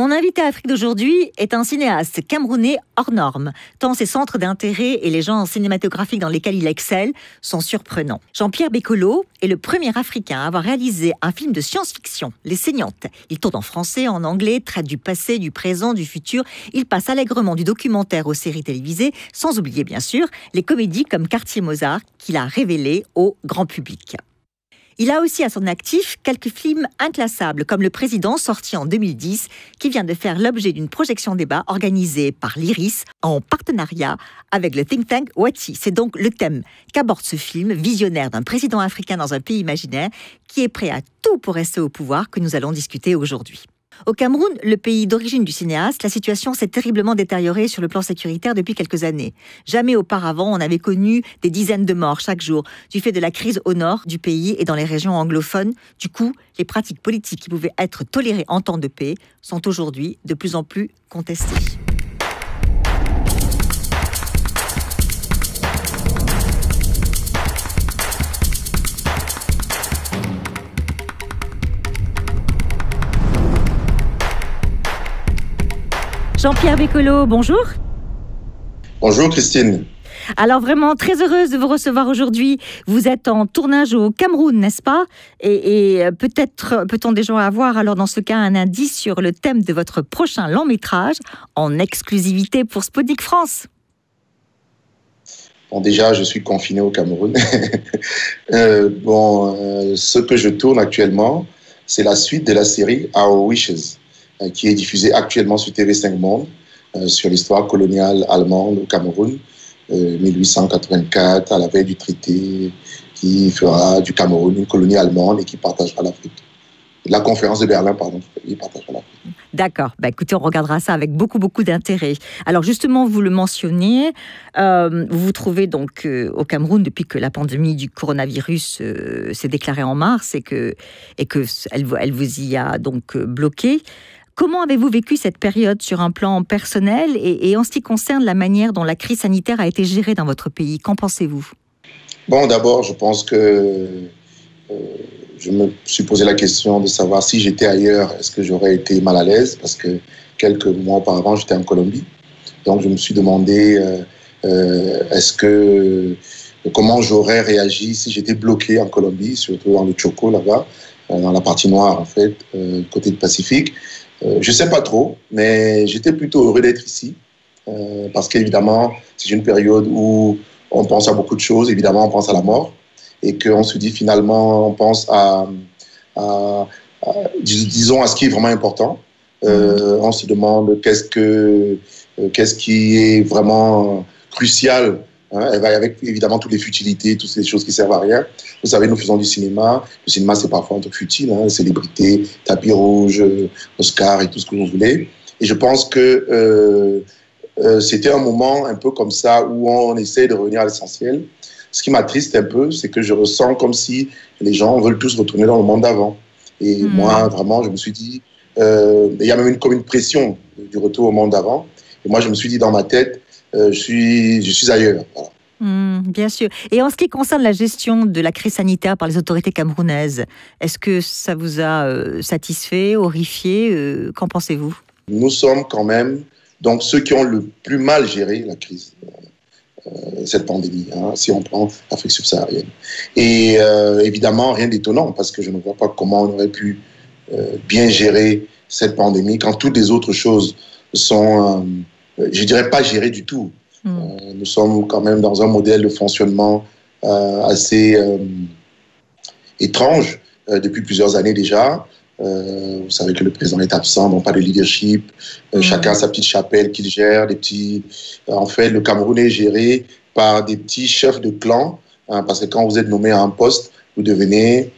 Mon invité à Afrique d'aujourd'hui est un cinéaste camerounais hors norme, tant ses centres d'intérêt et les genres cinématographiques dans lesquels il excelle sont surprenants. Jean-Pierre Bécolo est le premier Africain à avoir réalisé un film de science-fiction, Les Saignantes. Il tourne en français, en anglais, traite du passé, du présent, du futur. Il passe allègrement du documentaire aux séries télévisées, sans oublier bien sûr les comédies comme Quartier Mozart qu'il a révélé au grand public. Il a aussi à son actif quelques films inclassables, comme Le Président, sorti en 2010, qui vient de faire l'objet d'une projection débat organisée par l'IRIS en partenariat avec le think tank Wati. C'est donc le thème qu'aborde ce film, visionnaire d'un président africain dans un pays imaginaire, qui est prêt à tout pour rester au pouvoir, que nous allons discuter aujourd'hui. Au Cameroun, le pays d'origine du cinéaste, la situation s'est terriblement détériorée sur le plan sécuritaire depuis quelques années. Jamais auparavant on avait connu des dizaines de morts chaque jour du fait de la crise au nord du pays et dans les régions anglophones. Du coup, les pratiques politiques qui pouvaient être tolérées en temps de paix sont aujourd'hui de plus en plus contestées. Jean-Pierre Bécolo, bonjour. Bonjour Christine. Alors vraiment très heureuse de vous recevoir aujourd'hui. Vous êtes en tournage au Cameroun, n'est-ce pas? Et, peut-être peut-on déjà avoir alors dans ce cas un indice sur le thème de votre prochain long métrage en exclusivité pour Sputnik France? Bon, déjà, je suis confiné au Cameroun. Euh, bon, euh, ce que je tourne actuellement, c'est la suite de la série Our Wishes. Euh, qui est diffusé actuellement sur TV5 Monde euh, sur l'histoire coloniale allemande au Cameroun, 1884, euh, à la veille du traité qui fera du Cameroun une colonie allemande et qui partagera l'Afrique. La conférence de Berlin, pardon, qui partagera l'Afrique. D'accord. Bah, écoutez, on regardera ça avec beaucoup, beaucoup d'intérêt. Alors, justement, vous le mentionniez, vous vous trouvez donc au Cameroun depuis que la pandémie du coronavirus s'est déclarée en mars et que, et que elle, elle vous y a donc bloqué. Comment avez-vous vécu cette période sur un plan personnel et, en ce qui concerne la manière dont la crise sanitaire a été gérée dans votre pays Qu'en pensez-vous? Bon, d'abord, je pense que euh, je me suis posé la question de savoir si j'étais ailleurs, est-ce que j'aurais été mal à l'aise? Parce que quelques mois auparavant, j'étais en Colombie. Donc, je me suis demandé euh, euh, est-ce que comment j'aurais réagi si j'étais bloqué en Colombie, surtout dans le Choco là-bas, dans la partie noire en fait, côté du Pacifique? Euh, je ne sais pas trop, mais j'étais plutôt heureux d'être ici euh, parce qu'évidemment, c'est une période où on pense à beaucoup de choses. Évidemment, on pense à la mort et qu'on se dit finalement, on pense à, disons, à ce qui est vraiment important. Euh, on se demande qu'est-ce que qu'est-ce qui est vraiment crucial Hein, elle va avec évidemment toutes les futilités, toutes ces choses qui servent à rien. Vous savez, nous faisons du cinéma. Le cinéma, c'est parfois un truc futile, hein, célébrité, tapis rouge, Oscar et tout ce que vous voulez. Et je pense que euh, euh, c'était un moment un peu comme ça où on essaie de revenir à l'essentiel. Ce qui m'attriste un peu, c'est que je ressens comme si les gens veulent tous retourner dans le monde d'avant. Et hmm. moi, vraiment, je me suis dit, euh, il y a même une, comme une pression du retour au monde d'avant. Et moi, je me suis dit dans ma tête, euh, je, suis, je suis ailleurs. Hmm, bien sûr. Et en ce qui concerne la gestion de la crise sanitaire par les autorités camerounaises, est-ce que ça vous a euh, satisfait, horrifié euh, Qu'en pensez-vous? Nous sommes quand même donc ceux qui ont le plus mal géré la crise, cette pandémie, hein, si on prend l'Afrique subsaharienne. Et évidemment, rien d'étonnant, parce que je ne vois pas comment on aurait pu bien gérer cette pandémie quand toutes les autres choses sont euh, je dirais pas géré du tout. Hmm. Euh, nous sommes quand même dans un modèle de fonctionnement euh, assez étrange depuis plusieurs années déjà. vous savez que le président est absent, donc pas de leadership. Hmm. Chacun a sa petite chapelle qu'il gère. Des petits. en fait, le Cameroun est géré par des petits chefs de clan, hein, parce que quand vous êtes nommé à un poste, vous devenez,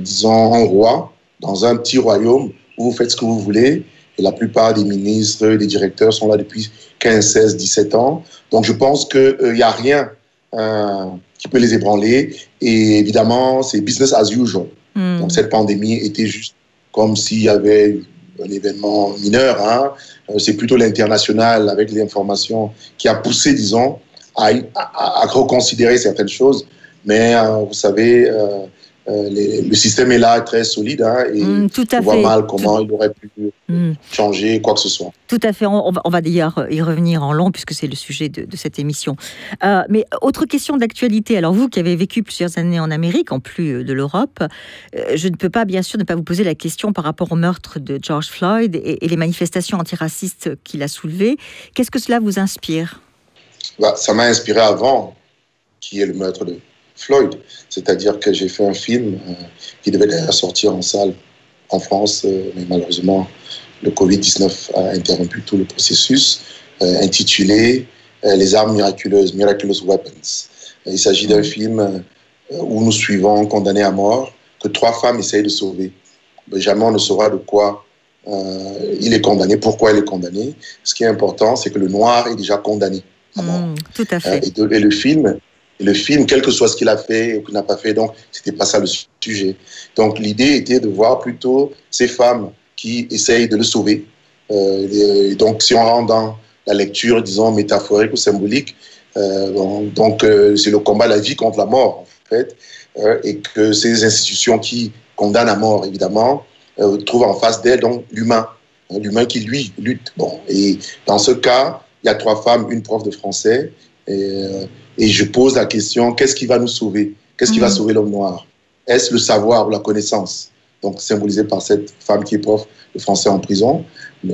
disons, un roi dans un petit royaume où vous faites ce que vous voulez et la plupart des ministres, des directeurs sont là depuis 15, 16, 17 ans. Donc je pense qu'il n'y euh, a rien euh, qui peut les ébranler. Et évidemment, c'est business as usual. Hmm. Donc cette pandémie était juste comme s'il y avait un événement mineur. Hein. Euh, c'est plutôt l'international avec l'information qui a poussé, disons, à, à, reconsidérer certaines choses. Mais vous savez, euh, le système est là, très solide, hein, et mm, tout à on voit mal comment il aurait pu Mm. changer quoi que ce soit. Tout à fait. On, va, on va d'ailleurs y revenir en long puisque c'est le sujet de, de cette émission. Euh, mais autre question d'actualité. Alors vous qui avez vécu plusieurs années en Amérique, en plus de l'Europe, euh, je ne peux pas bien sûr ne pas vous poser la question par rapport au meurtre de George Floyd et, et les manifestations antiracistes qu'il a soulevées. Qu'est-ce que cela vous inspire? Bah, Ça m'a inspiré avant, qui est le meurtre de Floyd. C'est-à-dire que j'ai fait un film euh, qui devait d'ailleurs sortir en salle en France, euh, mais malheureusement, le Covid-19 a interrompu tout le processus, euh, intitulé Les armes miraculeuses, Miraculous Weapons. Il s'agit d'un film où nous suivons condamnés à mort que trois femmes essayent de sauver. Mais jamais on ne saura de quoi il est condamné, pourquoi il est condamné. Ce qui est important, c'est que le noir est déjà condamné à mort. Mm, Tout à fait. et, de- et le film, le film, quel que soit ce qu'il a fait ou qu'il n'a pas fait, donc c'était pas ça le sujet. Donc l'idée était de voir plutôt ces femmes qui essayent de le sauver. Euh, et donc si on rentre dans la lecture, disons métaphorique ou symbolique, euh, donc euh, c'est le combat de la vie contre la mort en fait, et que ces institutions qui condamnent à mort évidemment trouvent en face d'elles donc l'humain, hein, l'humain qui lui lutte. Bon, et dans ce cas, il y a trois femmes, une prof de français. Et je pose la question, qu'est-ce qui va nous sauver? Qu'est-ce qui va Mhm. sauver l'homme noir? Est-ce le savoir ou la connaissance? Donc symbolisé par cette femme qui est prof de français en prison.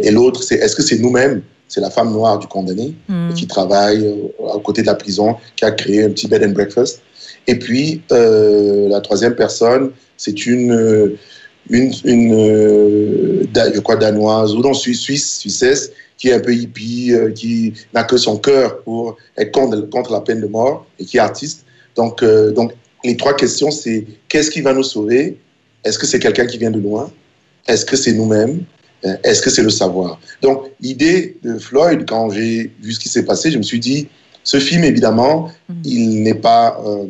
Et l'autre, c'est est-ce que c'est nous-mêmes? C'est la femme noire du condamné Mm. qui travaille euh, à côté de la prison, qui a créé un petit bed and breakfast. Et puis, euh, la troisième personne, c'est une, euh, une, une da- je crois, danoise ou non, suisse, suisse, suissesse, qui est un peu hippie, euh, qui n'a que son cœur pour être contre, contre la peine de mort et qui est artiste. Donc, euh, donc les trois questions, c'est qu'est-ce qui va nous sauver? Est-ce que c'est quelqu'un qui vient de loin? Est-ce que c'est nous-mêmes? Euh, Est-ce que c'est le savoir? Donc, l'idée de Floyd, quand j'ai vu ce qui s'est passé, je me suis dit, ce film, évidemment, Mhm. il n'est pas euh,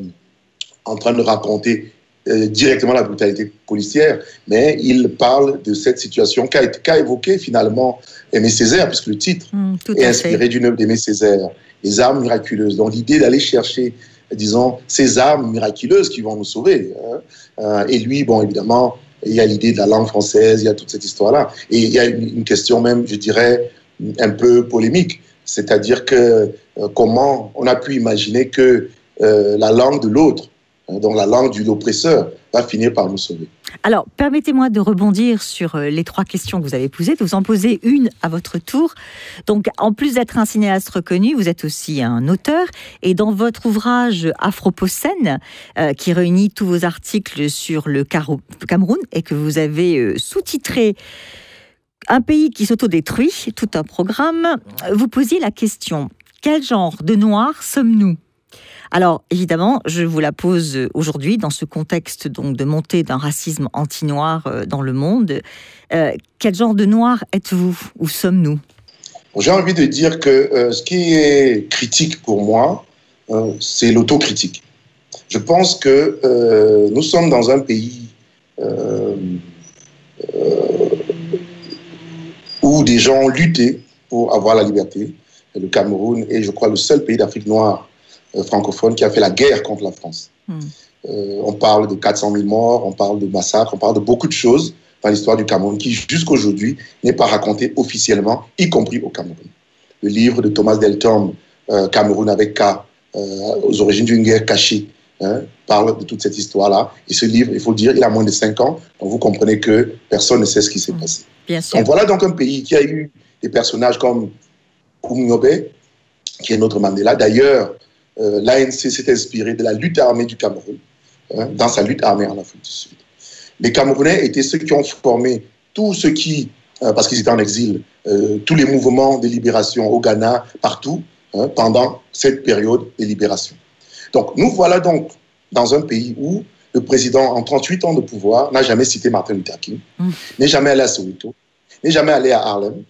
en train de raconter euh, directement la brutalité policière, mais il parle de cette situation qu'a qu'a évoqué finalement Aimé Césaire, puisque le titre Mm, est inspiré d'une œuvre d'Aimé Césaire, Les armes miraculeuses. Donc l'idée d'aller chercher, disons, ces armes miraculeuses qui vont nous sauver. hein. Euh, et lui, bon, évidemment, il y a l'idée de la langue française, il y a toute cette histoire-là. Et il y a une, une question même, je dirais, un peu polémique. C'est-à-dire que euh, comment on a pu imaginer que la langue de l'autre, donc la langue de l'oppresseur, va finir par nous sauver. Alors, permettez-moi de rebondir sur euh, les trois questions que vous avez posées, de vous en poser une à votre tour. Donc, en plus d'être un cinéaste reconnu, vous êtes aussi un auteur. Et dans votre ouvrage Afropocène, euh, qui réunit tous vos articles sur le Cameroun et que vous avez euh, sous-titré Un pays qui s'autodétruit, tout un programme, vous posiez la question quel genre de noirs sommes-nous? Alors évidemment, je vous la pose aujourd'hui dans ce contexte donc de montée d'un racisme anti-noir euh, dans le monde. Euh, quel genre de noir êtes-vous? Où sommes-nous? J'ai envie de dire que euh, ce qui est critique pour moi, euh, c'est l'autocritique. Je pense que euh, nous sommes dans un pays euh, euh, où des gens ont lutté pour avoir la liberté. Le Cameroun est, je crois, le seul pays d'Afrique noire euh, francophone qui a fait la guerre contre la France. Hmm. Euh, on parle de 400 000 morts, on parle de massacres, on parle de beaucoup de choses dans l'histoire du Cameroun qui, jusqu'aujourd'hui, n'est pas raconté officiellement, y compris au Cameroun. Le livre de Thomas Deltorme, euh, Cameroun avec K, euh, aux origines d'une guerre cachée, hein, parle de toute cette histoire-là. Et ce livre, il faut le dire, il a moins de 5 ans, donc vous comprenez que personne ne sait ce qui s'est Mm. passé. Bien sûr. Donc voilà donc un pays qui a eu des personnages comme Koumnyobe, qui est notre Mandela. D'ailleurs, euh, l'ANC s'est inspiré de la lutte armée du Cameroun, hein, dans sa lutte armée en Afrique du Sud. Les Camerounais étaient ceux qui ont formé tous ceux qui, euh, parce qu'ils étaient en exil, euh, tous les mouvements de libération au Ghana, partout, hein, pendant cette période de libération. Donc nous voilà donc dans un pays où le président, en 38 ans de pouvoir, n'a jamais cité Martin Luther King, Mm. n'est jamais allé à Soweto, n'est jamais allé à Harlem.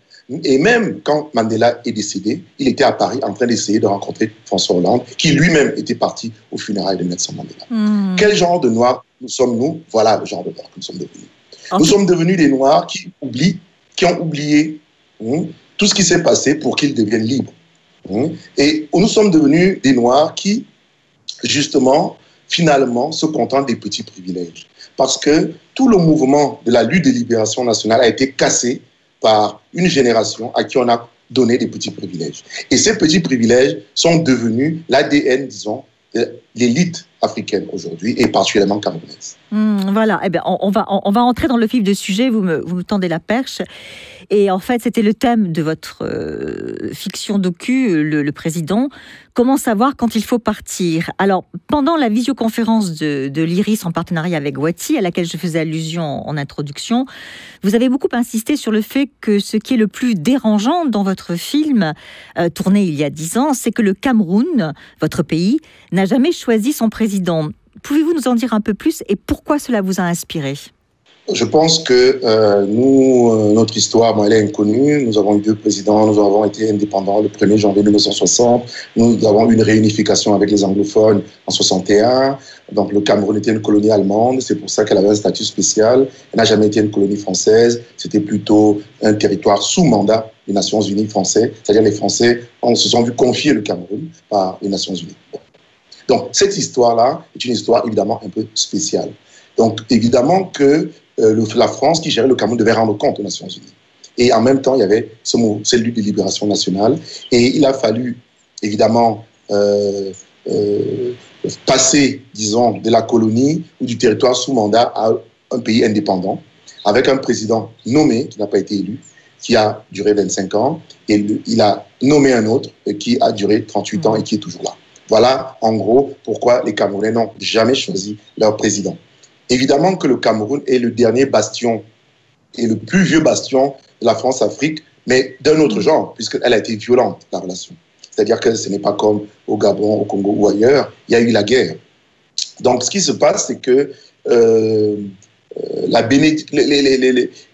Et même quand Mandela est décédé, il était à Paris en train d'essayer de rencontrer François Hollande, qui lui-même était parti aux funérailles de Nelson Mandela. Hmm. Quel genre de noirs nous sommes-nous Voilà le genre de noirs que nous sommes devenus. En Nous sommes devenus des noirs qui oublient, qui ont oublié hein, tout ce qui s'est passé pour qu'ils deviennent libres. hein. Et nous sommes devenus des noirs qui, justement, finalement se contentent des petits privilèges. Parce que tout le mouvement de la lutte de libération nationale a été cassé par une génération à qui on a donné des petits privilèges. Et ces petits privilèges sont devenus l'ADN, disons, de l'élite africaine aujourd'hui et particulièrement camerounaise. Hmm, voilà, eh bien, on, va, on, va entrer dans le vif du sujet, vous me, vous tendez la perche. Et en fait, c'était le thème de votre euh, fiction docu, le, président. Comment savoir quand il faut partir? Alors, pendant la visioconférence de, de l'IRIS en partenariat avec Wati, à laquelle je faisais allusion en introduction, vous avez beaucoup insisté sur le fait que ce qui est le plus dérangeant dans votre film, euh, tourné il y a dix ans, c'est que le Cameroun, votre pays, n'a jamais choisi son président. Pouvez-vous nous en dire un peu plus et pourquoi cela vous a inspiré? Je pense que euh, euh, notre histoire, elle est inconnue. Nous avons eu deux présidents, nous avons été indépendants le 1er janvier 1960. Nous avons eu une réunification avec les anglophones en 61. Donc le Cameroun était une colonie allemande, c'est pour ça qu'elle avait un statut spécial. Elle n'a jamais été une colonie française, c'était plutôt un territoire sous mandat des Nations Unies français. C'est-à-dire les Français on se sont vus confier le Cameroun par les Nations Unies. Donc cette histoire-là est une histoire évidemment un peu spéciale. Donc évidemment que euh, la France qui gérait le Cameroun devait rendre compte aux Nations Unies. Et en même temps, il y avait ce mot, lutte de libération nationale. Et il a fallu, évidemment, euh, euh, passer, disons, de la colonie ou du territoire sous mandat à un pays indépendant, avec un président nommé, qui n'a pas été élu, qui a duré 25 ans, et il a nommé un autre qui a duré 38 ans et qui est toujours là. Voilà, en gros, pourquoi les Camerounais n'ont jamais choisi leur président. Évidemment que le Cameroun est le dernier bastion et le plus vieux bastion de la France-Afrique, mais d'un autre genre, puisqu'elle a été violente, la relation. C'est-à-dire que ce n'est pas comme au Gabon, au Congo ou ailleurs, il y a eu la guerre. Donc ce qui se passe, c'est que euh, euh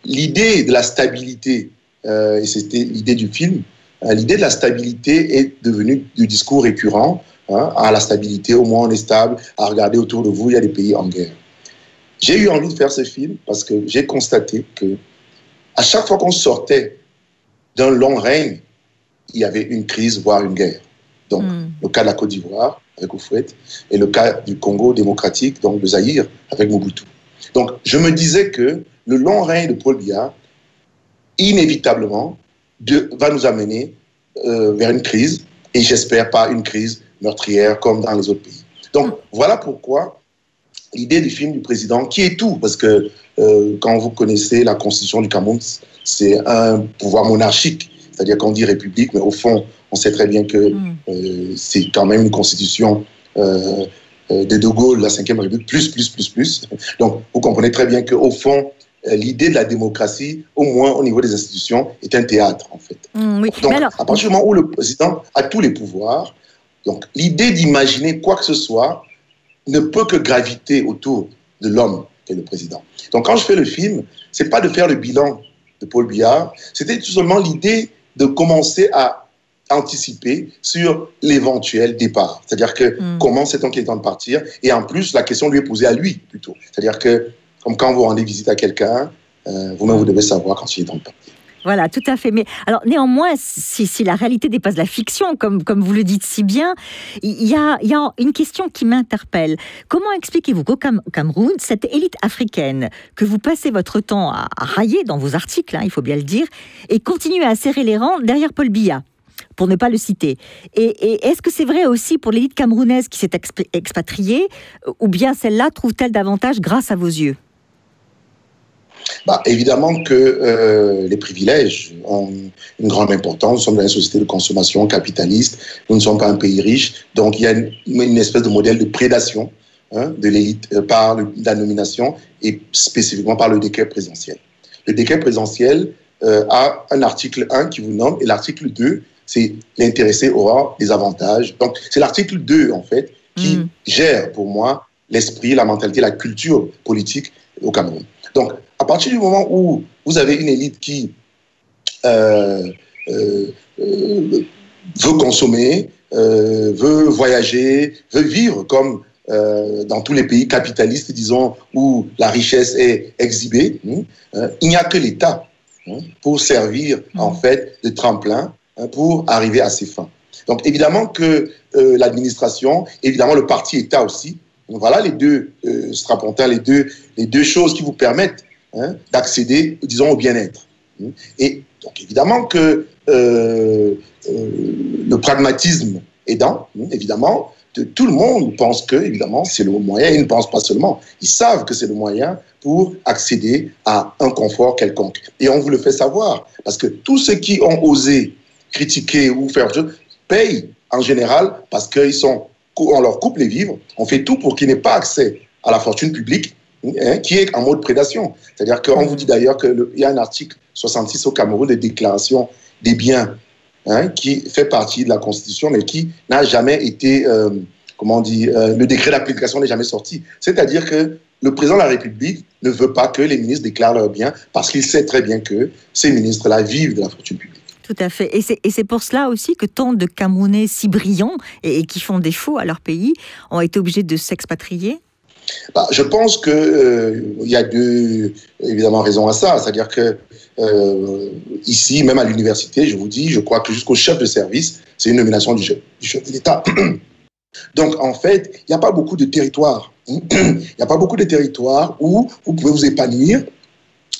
l'idée de la stabilité, euh, et c'était l'idée du film, l'idée de la stabilité est devenue du discours récurrent. Hein, à la stabilité, au moins on est stable, à regarder autour de vous, il y a des pays en guerre. J'ai eu envie de faire ce film parce que j'ai constaté que à chaque fois qu'on sortait d'un long règne, il y avait une crise, voire une guerre. Donc, hmm. le cas de la Côte d'Ivoire avec Oufouette et le cas du Congo démocratique, donc le Zaïre avec Mobutu. Donc, je me disais que le long règne de Paul Biya, inévitablement, va nous amener euh, vers une crise, et j'espère pas une crise meurtrière comme dans les autres pays. Donc, voilà pourquoi l'idée du film du président, qui est tout, parce que euh, quand vous connaissez la constitution du Cameroun, c'est un pouvoir monarchique, c'est-à-dire qu'on dit république, mais au fond, on sait très bien que mm. euh, c'est quand même une constitution euh, de De Gaulle, la 5 République, plus, plus, plus, plus. Donc, vous comprenez très bien qu'au fond, l'idée de la démocratie, au moins au niveau des institutions, est un théâtre, en fait. Mm, donc, à partir du moment où le président a tous les pouvoirs, donc l'idée d'imaginer quoi que ce soit ne peut que graviter autour de l'homme qui est le président. Donc quand je fais le film, c'est pas de faire le bilan de Paul Biya, c'était tout simplement l'idée de commencer à anticiper sur l'éventuel départ. C'est-à-dire que mm. comment c'est on qui est temps de partir Et en plus, la question lui est posée à lui plutôt. C'est-à-dire que, comme quand vous rendez visite à quelqu'un, euh, vous-même, vous devez savoir quand il est temps de partir. Voilà, tout à fait. Mais alors néanmoins, si, la réalité dépasse la fiction, comme, comme vous le dites si bien, il y a, y a une question qui m'interpelle. Comment expliquez-vous qu'au Cameroun, cette élite africaine que vous passez votre temps à, railler dans vos articles, hein, il faut bien le dire, et continue à serrer les rangs derrière Paul Biya pour ne pas le citer? Et, est-ce que c'est vrai aussi pour l'élite camerounaise qui s'est expatriée, ou bien celle-là trouve-t-elle davantage grâce à vos yeux? Bah, Évidemment que euh, les privilèges ont une grande importance. Nous sommes dans une société de consommation capitaliste. Nous ne sommes pas un pays riche. Donc, il y a une, espèce de modèle de prédation hein, de l'élite euh, par la nomination et spécifiquement par le décret présidentiel. Le décret présidentiel euh, a un article 1 qui vous nomme et l'article 2, c'est l'intéressé aura des avantages. Donc, c'est l'article 2, en fait, qui mm. gère pour moi l'esprit, la mentalité, la culture politique au Cameroun. Donc, partir du moment où vous avez une élite qui euh, euh, euh, veut consommer, veut voyager, veut vivre comme dans tous les pays capitalistes, disons, où la richesse est exhibée, hein, il n'y a que l'État hein, pour servir mmh. en fait de tremplin hein, pour arriver à ses fins. Donc évidemment que l'administration, évidemment le parti État aussi, Voilà les deux euh, strapontins, les deux, les deux choses qui vous permettent hein, d'accéder, disons, au bien-être. Et donc, évidemment que euh, euh, le pragmatisme aidant, évidemment, de tout le monde pense que, évidemment, c'est le moyen. Ils ne pensent pas seulement. Ils savent que c'est le moyen pour accéder à un confort quelconque. Et on vous le fait savoir. Parce que tous ceux qui ont osé critiquer ou faire chose payent en général parce qu'ils sont, on leur coupe les vivres. On fait tout pour qu'ils n'aient pas accès à la fortune publique hein, qui est en mode prédation. C'est-à-dire qu'on vous dit d'ailleurs qu'il y a un article 66 au Cameroun de déclaration des biens hein, qui fait partie de la Constitution, mais qui n'a jamais été, euh, comment on dit, euh, le décret d'application n'est jamais sorti. C'est-à-dire que le président de la République ne veut pas que les ministres déclarent leurs biens parce qu'il sait très bien que ces ministres-là vivent de la fortune publique. Tout à fait. Et c'est pour cela aussi que tant de Camerounais si brillants et, qui font défaut à leur pays ont été obligés de s'expatrier bah, Je pense qu'il euh, y a deux, évidemment, raisons à ça. C'est-à-dire que euh, ici, même à l'université, je vous dis, je crois que jusqu'au chef de service, c'est une nomination du chef, du chef de l'État. Donc, en fait, il n'y a pas beaucoup de territoires. Il n'y a pas beaucoup de territoires où vous pouvez vous épanouir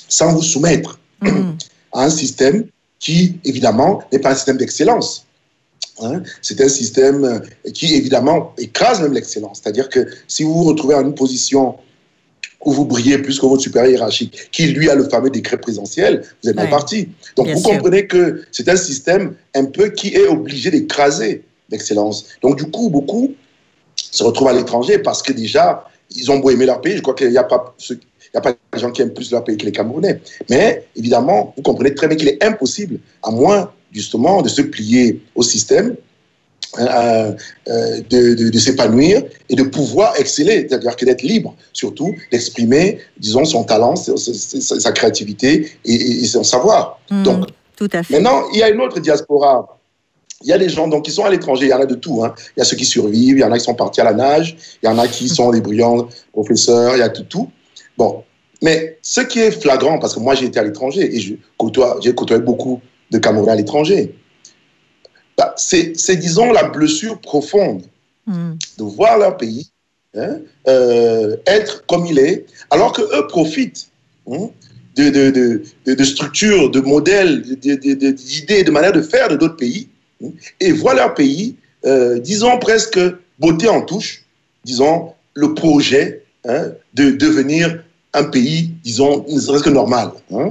sans vous soumettre mm. à un système qui, évidemment, n'est pas un système d'excellence. Hein. C'est un système euh, qui, évidemment, écrase même l'excellence. C'est-à-dire que si vous vous retrouvez en une position où vous brillez plus que votre supérieur hiérarchique, qui lui a le fameux décret présidentiel, vous êtes mal parti. Donc vous comprenez que c'est un système un peu qui est obligé d'écraser l'excellence. Donc du coup, beaucoup se retrouvent à l'étranger parce que déjà, ils ont beau aimer leur pays. Je crois qu'il n'y a pas il n'y a pas de gens qui aiment plus leur pays que les Camerounais. Mais évidemment, vous comprenez très bien qu'il est impossible, à moins justement de se plier au système, euh, euh, de, s'épanouir et de pouvoir exceller, c'est-à-dire que d'être libre, surtout d'exprimer, disons, son talent, sa, créativité et, son savoir. Mmh, donc, tout à fait. maintenant, il y a une autre diaspora il y a des gens donc, qui sont à l'étranger, il y en a de tout. Hein. Il y a ceux qui survivent, il y en a qui sont partis à la nage, il y en a qui sont des brillants professeurs, il y a tout, tout. Bon, mais ce qui est flagrant, parce que moi j'ai été à l'étranger et j'ai côtoyé beaucoup de Camerounais à l'étranger, bah, c'est, disons, la blessure profonde hmm. de voir leur pays hein, euh, être comme il est, alors qu'eux profitent hein, de, de, de, structures, de modèles, d'idées, de manière de faire de d'autres pays, hein, et voient leur pays, euh, disons presque beauté en touche, disons, le projet de devenir un pays, disons, ne serait-ce que normal. Euh,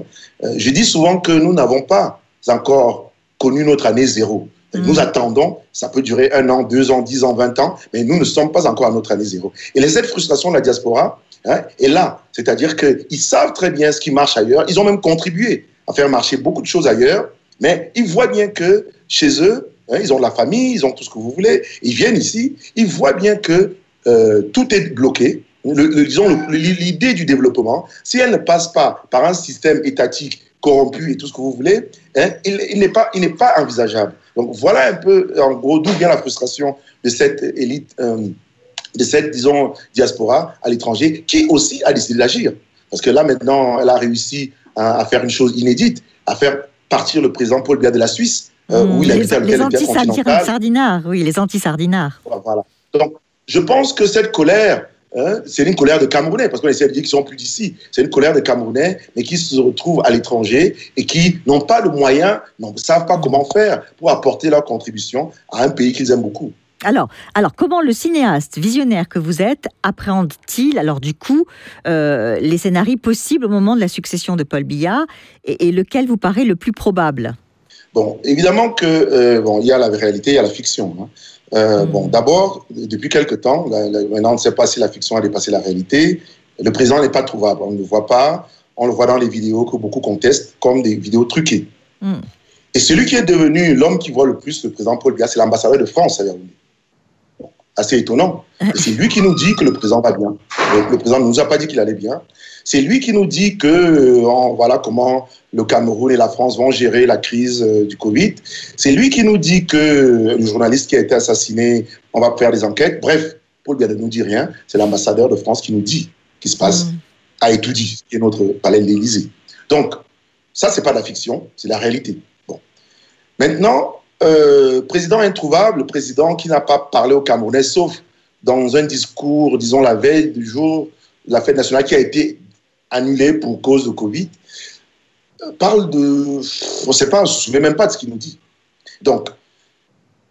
je dis souvent que nous n'avons pas encore connu notre année zéro. Mm. Nous attendons, ça peut durer un an, deux ans, dix ans, vingt ans, mais nous ne sommes pas encore à notre année zéro. Et cette frustration de la diaspora hein, est là. C'est-à-dire qu'ils savent très bien ce qui marche ailleurs. Ils ont même contribué à faire marcher beaucoup de choses ailleurs, mais ils voient bien que chez eux, hein, ils ont la famille, ils ont tout ce que vous voulez, ils viennent ici, ils voient bien que euh, tout est bloqué, le, disons, l'idée du développement, si elle ne passe pas par un système étatique corrompu et tout ce que vous voulez, hein, il, n'est pas, il n'est pas envisageable. Donc voilà un peu, en gros, d'où vient la frustration de cette élite, euh, de cette, disons, diaspora à l'étranger, qui aussi a décidé d'agir. Parce que là, maintenant, elle a réussi à, faire une chose inédite, à faire partir le président Paul Biya de la Suisse, euh, mmh, où il les, les anti-sardinards, oui, les anti-sardinards. Voilà. Donc, je pense que cette colère Hein, c'est une colère de Camerounais, parce qu'on essaie de dire qu'ils sont plus d'ici. C'est une colère de Camerounais, mais qui se retrouvent à l'étranger et qui n'ont pas le moyen, ne savent pas comment faire pour apporter leur contribution à un pays qu'ils aiment beaucoup. Alors, comment le cinéaste visionnaire que vous êtes appréhende-t-il, alors du coup, euh, les scénarios possibles au moment de la succession de Paul Biya et, lequel vous paraît le plus probable? Bon, évidemment que euh, bon, il y a la réalité, il y a la fiction. Hein. Euh, hmm. Bon, d'abord, depuis quelque temps, maintenant on ne sait pas si la fiction a dépassé la réalité. Le président n'est pas trouvable, on ne le voit pas. On le voit dans les vidéos que beaucoup contestent comme des vidéos truquées. Hmm. Et celui qui est devenu l'homme qui voit le plus le président Paul Biya, c'est l'ambassadeur de France assez étonnant. C'est lui qui nous dit que le président va bien. Le, président ne nous a pas dit qu'il allait bien. C'est lui qui nous dit que euh, voilà comment le Cameroun et la France vont gérer la crise euh, du Covid. C'est lui qui nous dit que le journaliste qui a été assassiné, on va faire des enquêtes. Bref, Paul Biya ne nous dit rien. C'est l'ambassadeur de France qui nous dit ce qui se passe, mm. a dit, qui est notre palais de l'Élysée. Donc, ça, c'est pas de la fiction, c'est la réalité. Bon. Maintenant, euh, président introuvable, président qui n'a pas parlé aux Camerounais, sauf dans un discours, disons, la veille du jour de la fête nationale qui a été annulée pour cause de Covid, parle de... On ne sait pas, on ne se souvient même pas de ce qu'il nous dit. Donc,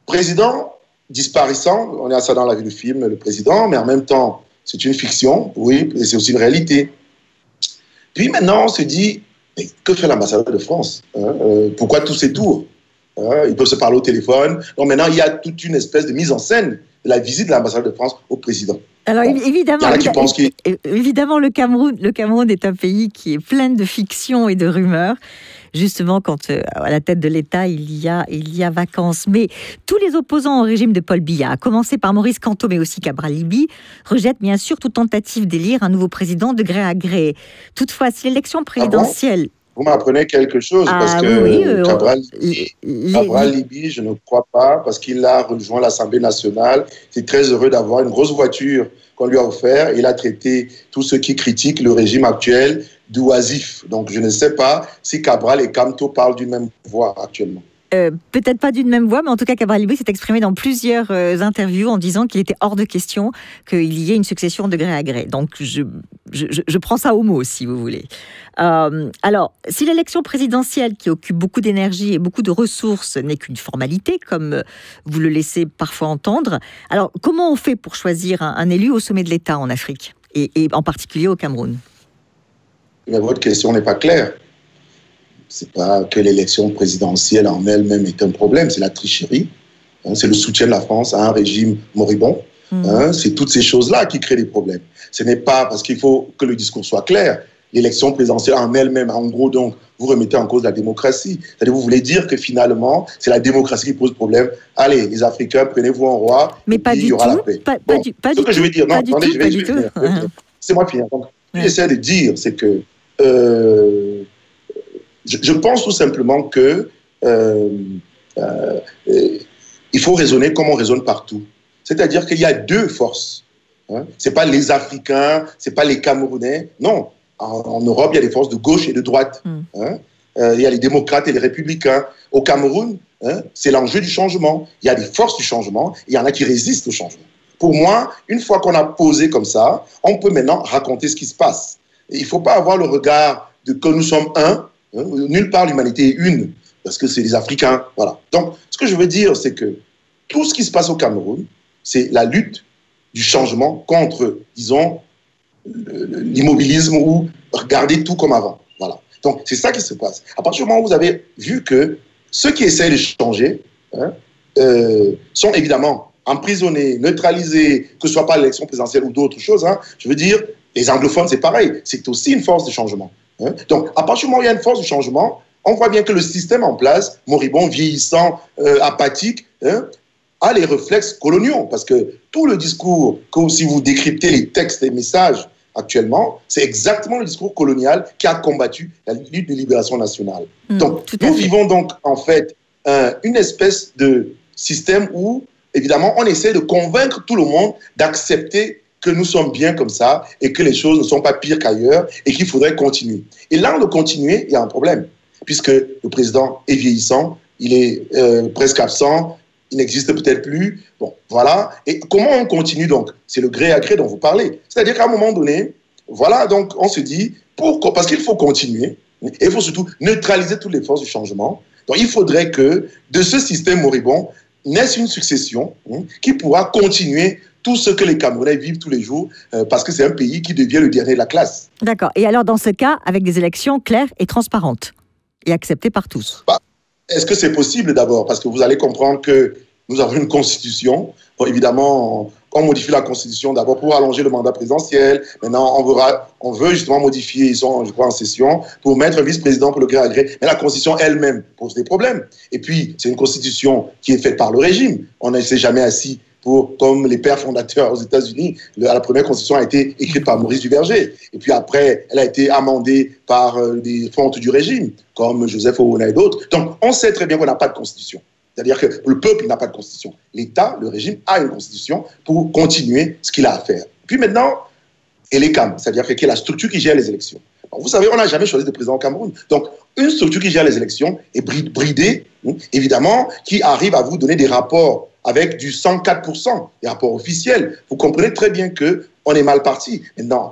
président disparaissant, on à ça dans la vie du film, le président, mais en même temps, c'est une fiction, oui, et c'est aussi une réalité. Puis maintenant, on se dit, mais que fait l'ambassadeur de France hein, euh, Pourquoi tous ces tours? Hein, Ils peuvent se parler au téléphone. Donc maintenant, il y a toute une espèce de mise en scène de la visite de l'ambassadeur de France au président. Alors évidemment, évidemment le, Cameroun, le Cameroun est un pays qui est plein de fictions et de rumeurs justement quand euh, à la tête de l'État il y a il y a vacances. Mais tous les opposants au régime de Paul Biya, à commencer par Maurice Canto, mais aussi Cabral Libi, rejettent bien sûr toute tentative d'élire un nouveau président de gré à gré. Toutefois, si l'élection ah présidentielle vous m'apprenez quelque chose parce ah que euh, Cabral, Libi, je ne crois pas, parce qu'il a rejoint l'Assemblée nationale. C'est très heureux d'avoir une grosse voiture qu'on lui a offert. Il a traité tous ceux qui critiquent le régime actuel d'oisif. Donc je ne sais pas si Cabral et Camto parlent d'une même voix actuellement. Euh, peut-être pas d'une même voix, mais en tout cas, Cabral Libé s'est exprimé dans plusieurs euh, interviews en disant qu'il était hors de question qu'il y ait une succession de gré à gré. Donc, je, prends ça au mot, si vous voulez. Euh, alors, si l'élection présidentielle, qui occupe beaucoup d'énergie et beaucoup de ressources, n'est qu'une formalité, comme vous le laissez parfois entendre, alors comment on fait pour choisir un, élu au sommet de l'État en Afrique, et, en particulier au Cameroun? Mais votre question n'est pas claire c'est pas que l'élection présidentielle en elle-même est un problème, c'est la tricherie. Hein, c'est le soutien de la France à un régime moribond. Hmm. Hein, c'est toutes ces choses-là qui créent des problèmes. Ce n'est pas parce qu'il faut que le discours soit clair. L'élection présidentielle en elle-même, en gros, donc, vous remettez en cause la démocratie. C'est-à-dire, vous voulez dire que finalement, c'est la démocratie qui pose problème. Allez, les Africains, prenez-vous en roi. Mais pas il y aura la paix. Pas, du, pas ce que je veux dire, non, attendez, je vais, C'est moi Donc, j'essaie de dire, c'est que euh, je, pense tout simplement que euh, euh, il faut raisonner comme on raisonne partout. C'est-à-dire qu'il y a deux forces. Hein. Ce n'est pas les Africains, ce n'est pas les Camerounais. Non. En, Europe, il y a des forces de gauche et de droite. Hmm. Hein. Euh, il y a les démocrates et les républicains. Au Cameroun, hein, c'est l'enjeu du changement. Il y a des forces du changement, il y en a qui résistent au changement. Pour moi, une fois qu'on a posé comme ça, on peut maintenant raconter ce qui se passe. il ne faut pas avoir le regard de que nous sommes un nulle part l'humanité est une, parce que c'est les Africains. Voilà. Donc, ce que je veux dire, c'est que tout ce qui se passe au Cameroun, c'est la lutte du changement contre, disons, l'immobilisme ou regarder tout comme avant. Voilà. Donc, c'est ça qui se passe. À partir du moment où vous avez vu que ceux qui essayent de changer hein, euh, sont évidemment emprisonnés, neutralisés, que ce soit pas l'élection présidentielle ou d'autres choses, hein, je veux dire, les anglophones, c'est pareil. C'est aussi une force de changement. Hein? Donc, à partir du moment où il y a une force de changement, on voit bien que le système en place, moribond, vieillissant, euh, apathique, hein, a les réflexes coloniaux. Parce que tout le discours, comme si vous décryptez les textes et messages actuellement, c'est exactement le discours colonial qui a combattu la lutte de libération nationale. Hmm, donc, nous vivons donc, en fait, une espèce de système où, évidemment, on essaie de convaincre tout le monde d'accepter que nous sommes bien comme ça et que les choses ne sont pas pires qu'ailleurs et qu'il faudrait continuer. Et là, de continuer, il y a un problème, puisque le président est vieillissant, il est euh, presque absent, il n'existe peut-être plus. Bon, voilà. Et comment on continue donc? C'est le gré à gré dont vous parlez. C'est-à-dire qu'à un moment donné, voilà, donc on se dit, pourquoi? Parce qu'il faut continuer, et il faut surtout neutraliser toutes les forces du changement. Donc il faudrait que de ce système moribond naisse une succession hein, qui pourra continuer tout ce que les Camerounais vivent tous les jours, euh, parce que c'est un pays qui devient le dernier de la classe. D'accord. Et alors, dans ce cas, avec des élections claires et transparentes, et acceptées par tous? Bah, Est-ce que c'est possible d'abord? Parce que vous allez comprendre que nous avons une constitution. évidemment, on modifie la constitution d'abord pour allonger le mandat présidentiel. Maintenant, on, on veut justement modifier, ils sont, je crois, en session, pour mettre un vice-président pour le gré à gré. Mais la constitution elle-même pose des problèmes. Et puis, c'est une constitution qui est faite par le régime. On ne s'est jamais assis comme les pères fondateurs aux États-Unis. La première constitution a été écrite par Maurice Duverger. Et puis après, elle a été amendée par euh, des fontes du régime, comme Joseph Ouna et d'autres. Donc, on sait très bien qu'on n'a pas de constitution. C'est-à-dire que le peuple n'a pas de constitution. L'État, le régime, a une constitution pour continuer ce qu'il a à faire. Puis maintenant, et les CAM, c'est-à-dire y a la structure qui gère les élections. vous savez, on n'a jamais choisi de président au Cameroun. Donc, une structure qui gère les élections est bridée, hein, évidemment, qui arrive à vous donner des rapports avec du 104%, des rapports officiels. Vous comprenez très bien que on est mal parti. non,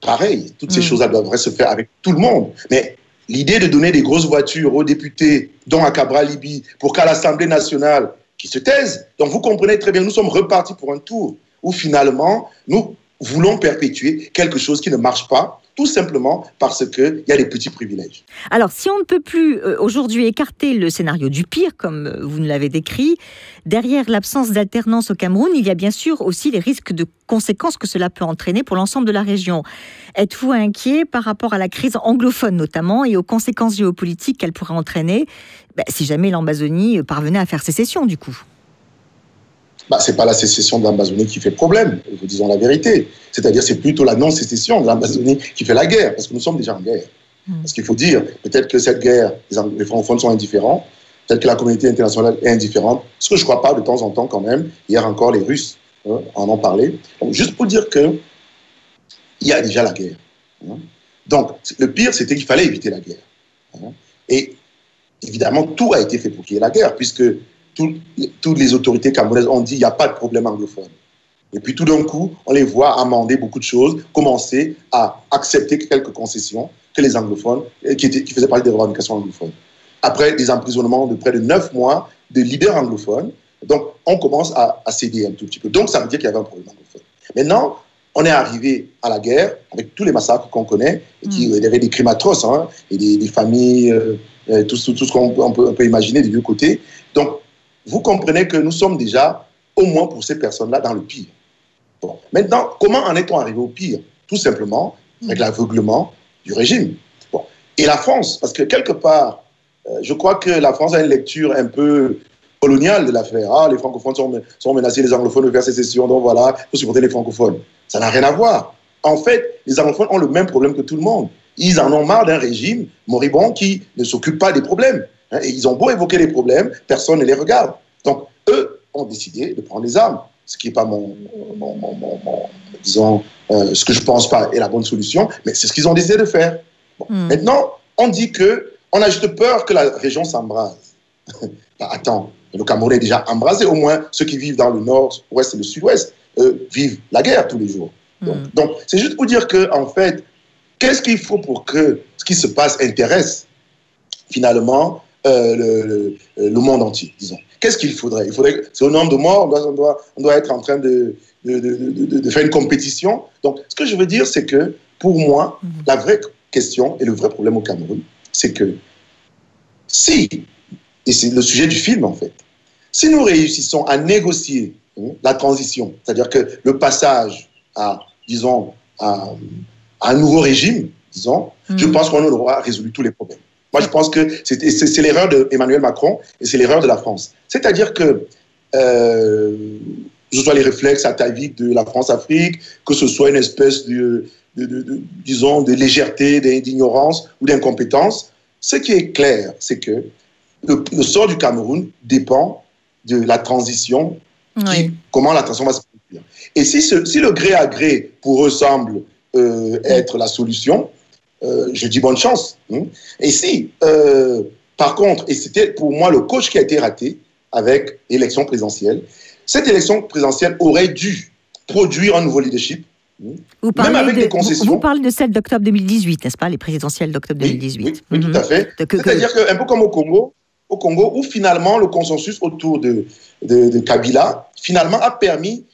pareil, toutes ces mm. choses-là doivent se faire avec tout le monde. Mais l'idée de donner des grosses voitures aux députés, dont à Cabra Libye, pour qu'à l'Assemblée nationale, qui se taisent. Donc vous comprenez très bien, nous sommes repartis pour un tour où finalement, nous voulons perpétuer quelque chose qui ne marche pas, tout simplement parce qu'il y a des petits privilèges. Alors, si on ne peut plus euh, aujourd'hui écarter le scénario du pire, comme euh, vous nous l'avez décrit, derrière l'absence d'alternance au Cameroun, il y a bien sûr aussi les risques de conséquences que cela peut entraîner pour l'ensemble de la région. Êtes-vous inquiet par rapport à la crise anglophone notamment et aux conséquences géopolitiques qu'elle pourrait entraîner? Ben, si jamais l'Ambazonie parvenait à faire sécession du coup bah, ce n'est pas la sécession de l'Amazonie qui fait problème, vous disons la vérité. C'est-à-dire c'est plutôt la non-sécession de l'Amazonie qui fait la guerre, parce que nous sommes déjà en guerre. Hmm. Parce qu'il faut dire, peut-être que cette guerre, les francophones sont indifférents, peut-être que la communauté internationale est indifférente, ce que je ne crois pas de temps en temps quand même. Hier encore, les Russes hein, en ont parlé. Donc, juste pour dire que il y a déjà la guerre. Hein. Donc, le pire, c'était qu'il fallait éviter la guerre. Hein. Et évidemment, tout a été fait pour qu'il y ait la guerre, puisque toutes les autorités camerounaises ont dit qu'il n'y a pas de problème anglophone. Et puis tout d'un coup, on les voit amender beaucoup de choses, commencer à accepter quelques concessions que les anglophones, qui, étaient, qui faisaient partie des revendications anglophones. Après des emprisonnements de près de neuf mois de leaders anglophones, donc on commence à, céder un tout petit peu. Donc ça veut dire qu'il y avait un problème anglophone. Maintenant, on est arrivé à la guerre avec tous les massacres qu'on connaît, et qui, mm. il y avait des crimes atroces, hein, et des, familles, euh, euh, tout, tout, ce qu'on peut, peut, imaginer des deux côtés. Donc vous comprenez que nous sommes déjà, au moins pour ces personnes-là, dans le pire. Bon. Maintenant, comment en est-on arrivé au pire? Tout simplement avec mm. l'aveuglement du régime. Bon. Et la France, parce que quelque part, euh, je crois que la France a une lecture un peu coloniale de l'affaire. Ah, les francophones sont, sont, menacés, les anglophones de faire sécession, donc voilà, il faut supporter les francophones. Ça n'a rien à voir. En fait, les anglophones ont le même problème que tout le monde. Ils en ont marre d'un régime moribond qui ne s'occupe pas des problèmes. Hein, et ils ont beau évoquer les problèmes, personne ne les regarde. Donc, eux ont décidé de prendre les armes, ce qui n'est pas mon, disons, euh, ce que je pense pas est la bonne solution, mais c'est ce qu'ils ont décidé de faire. Hmm. Maintenant, on dit que on a juste peur que la région s'embrase. bah, attends, le Cameroun est déjà embrasé. Au moins, ceux qui vivent dans le nord, l'ouest et le sud-ouest vivent la guerre tous les jours. Hmm. Donc, c'est juste pour dire que, en fait, qu'est-ce qu'il faut pour que ce qui se passe intéresse finalement euh, le, le, monde entier, disons. Qu'est-ce qu'il faudrait? Il faudrait, c'est au nombre de morts, on doit, on doit, on doit être en train de, de, de, faire une compétition. Donc, ce que je veux dire, c'est que pour moi, mhm. la vraie question et le vrai problème au Cameroun, c'est que si, et c'est le sujet du film en fait, si nous réussissons à négocier hein, la transition, c'est-à-dire que le passage à, disons, à, à un nouveau régime, disons, je mhm. pense qu'on aura résolu tous les problèmes. Moi, je pense que c'est l'erreur d'Emmanuel Macron et c'est l'erreur de la France. C'est-à-dire que, euh, que ce soit les réflexes ataviques de la France-Afrique, que ce soit une espèce de, disons, de légèreté, d'ignorance ou d'incompétence, ce qui est clair, c'est que le, sort du Cameroun dépend de la transition, comment la transition va se produire. Et si, si le gré à gré pour eux semble euh, être la solution, euh, je dis bonne chance. Hein. Et si, euh, par contre, et c'était pour moi le coach qui a été raté avec l'élection présidentielle, cette élection présidentielle aurait dû produire un nouveau leadership. Hein. Vous même avec des concessions. Vous, parlez de celle d'octobre 2018, n'est-ce pas, les présidentielles d'octobre 2018 Oui, tout à fait. C'est-à-dire qu'un peu comme au Congo, au Congo, où finalement le consensus autour de, de, de Kabila, finalement, a permis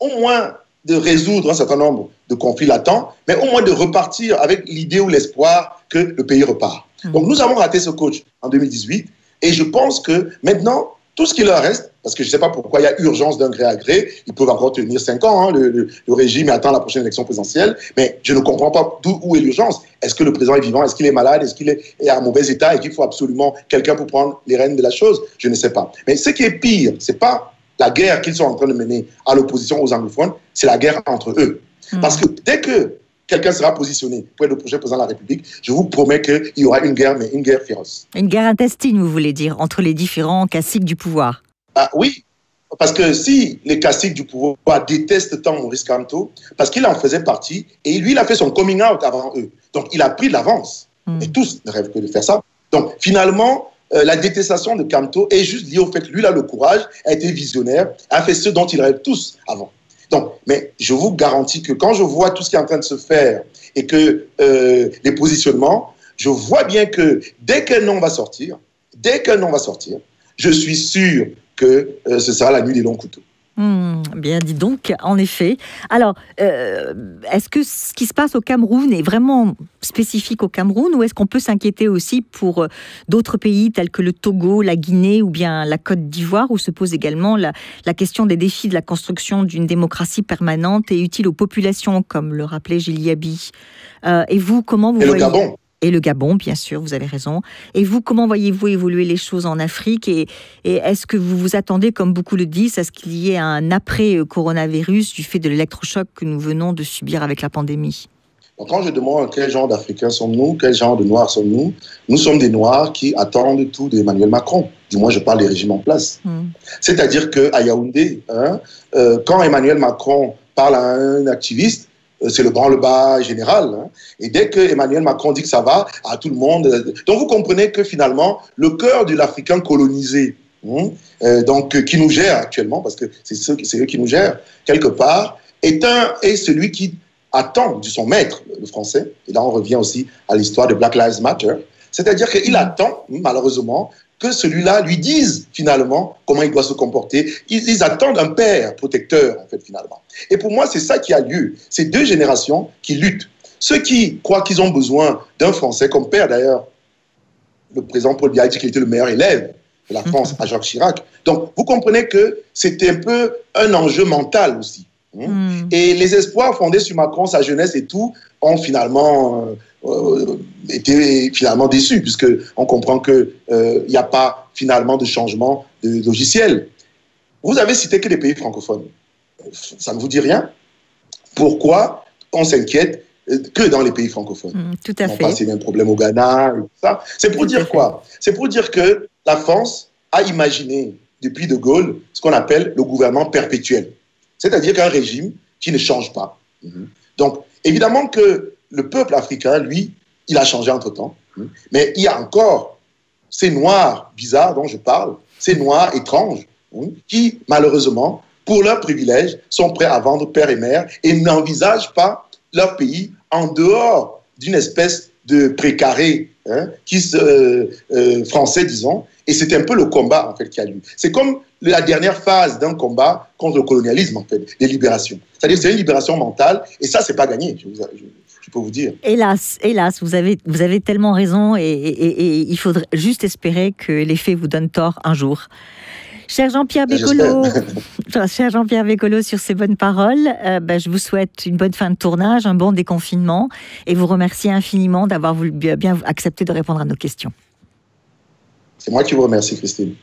au moins de résoudre un certain nombre de conflits latents, mais au moins de repartir avec l'idée ou l'espoir que le pays repart. Hmm. Donc nous avons raté ce coach en 2018 et je pense que maintenant, tout ce qui leur reste, parce que je ne sais pas pourquoi il y a urgence d'un gré à gré, ils peuvent encore tenir cinq ans, hein, le, régime attend la prochaine élection présidentielle, mais je ne comprends pas d'où où est l'urgence. Est-ce que le président est vivant? Est-ce qu'il est malade? Est-ce qu'il est, est à mauvais état et qu'il faut absolument quelqu'un pour prendre les rênes de la chose? Je ne sais pas. Mais ce qui est pire, c'est pas la guerre qu'ils sont en train de mener à l'opposition aux anglophones, c'est la guerre entre eux. Hmm. Parce que dès que quelqu'un sera positionné pour être le prochain président de la République, je vous promets qu'il y aura une guerre, mais une guerre féroce. Une guerre intestine, vous voulez dire, entre les différents caciques du pouvoir ah, Oui, parce que si les caciques du pouvoir détestent tant Maurice Kamto, parce qu'il en faisait partie, et lui, il a fait son coming out avant eux. Donc, il a pris de l'avance. Hmm. Et tous ne rêvent que de faire ça. Donc, finalement, euh, la détestation de Camto est juste liée au fait que lui, là, le courage, a été visionnaire, a fait ce dont ils rêvent tous avant. Donc, mais je vous garantis que quand je vois tout ce qui est en train de se faire et que euh, les positionnements, je vois bien que dès qu'un nom va sortir, dès qu'un nom va sortir, je suis sûr que euh, ce sera la nuit des longs couteaux. Hmm, bien dit donc, en effet. Alors, euh, est-ce que ce qui se passe au Cameroun est vraiment spécifique au Cameroun ou est-ce qu'on peut s'inquiéter aussi pour euh, d'autres pays tels que le Togo, la Guinée ou bien la Côte d'Ivoire où se pose également la, question des défis de la construction d'une démocratie permanente et utile aux populations, comme le rappelait Gilles euh, et vous, comment vous et voyez... le Gabon et le Gabon, bien sûr, vous avez raison. Et vous, comment voyez-vous évoluer les choses en Afrique Et, est-ce que vous vous attendez, comme beaucoup le disent, à ce qu'il y ait un après-coronavirus du fait de l'électrochoc que nous venons de subir avec la pandémie? Quand je demande quel genre d'Africains sommes-nous, quel genre de Noirs sommes-nous, nous sommes des Noirs qui attendent tout d'Emmanuel Macron. Du moins, je parle des régimes en place. Hmm. C'est-à-dire qu'à Yaoundé, hein, euh, quand Emmanuel Macron parle à un activiste, euh, c'est le branle-bas général. Hein. Et dès que Emmanuel Macron dit que ça va, à tout le monde. Euh, donc vous comprenez que finalement, le cœur de l'Africain colonisé, hein, euh, donc qui nous gère actuellement, parce que c'est eux, qui nous gèrent quelque part, est un est celui qui attend de son maître, le français. Et là, on revient aussi à l'histoire de Black Lives Matter. C'est-à-dire qu'il attend, malheureusement, que celui-là lui dise finalement comment il doit se comporter. Ils, attendent un père protecteur, en fait, finalement. Et pour moi, c'est ça qui a lieu. C'est deux générations qui luttent. Ceux qui croient qu'ils ont besoin d'un Français comme père, d'ailleurs, le président Paul Biya dit qu'il était le meilleur élève de la France à Jacques Chirac. Donc, vous comprenez que c'était un peu un enjeu mental aussi. Hein. Hmm. Et les espoirs fondés sur Macron, sa jeunesse et tout, ont finalement euh, été finalement déçus, puisqu'on comprend qu'il n'y euh, a pas finalement de changement de logiciel. Vous avez cité que les pays francophones. Ça ne vous dit rien? Pourquoi on s'inquiète que dans les pays francophones? Hmm, Tout à fait. C'est un problème au Ghana, et tout ça. C'est pour dire quoi? C'est pour dire que la France a imaginé depuis De Gaulle ce qu'on appelle le gouvernement perpétuel. C'est-à-dire qu'un régime qui ne change pas. Mhm. Donc, évidemment que le peuple africain, lui, il a changé entre-temps. Mais il y a encore ces noirs bizarres dont je parle, ces noirs étranges, mhm, qui, malheureusement, pour leurs privilèges, sont prêts à vendre père et mère et n'envisagent pas leur pays en dehors d'une espèce de précaré hein, qui euh, euh, français, disons. Et c'est un peu le combat, en fait, qui a lieu. C'est comme la dernière phase d'un combat contre le colonialisme, en fait, des libérations. C'est-à-dire c'est une libération mentale, et ça, c'est pas gagné, je, peux vous dire. Hélas, hélas, vous avez, vous avez tellement raison, et, il faudrait juste espérer que les faits vous donnent tort un jour. Cher Jean-Pierre Bécolo, cher Jean-Pierre Bécolo, sur ces bonnes paroles, euh, ben, je vous souhaite une bonne fin de tournage, un bon déconfinement, et vous remercie infiniment d'avoir bien accepté de répondre à nos questions. C'est moi qui vous remercie, Christine.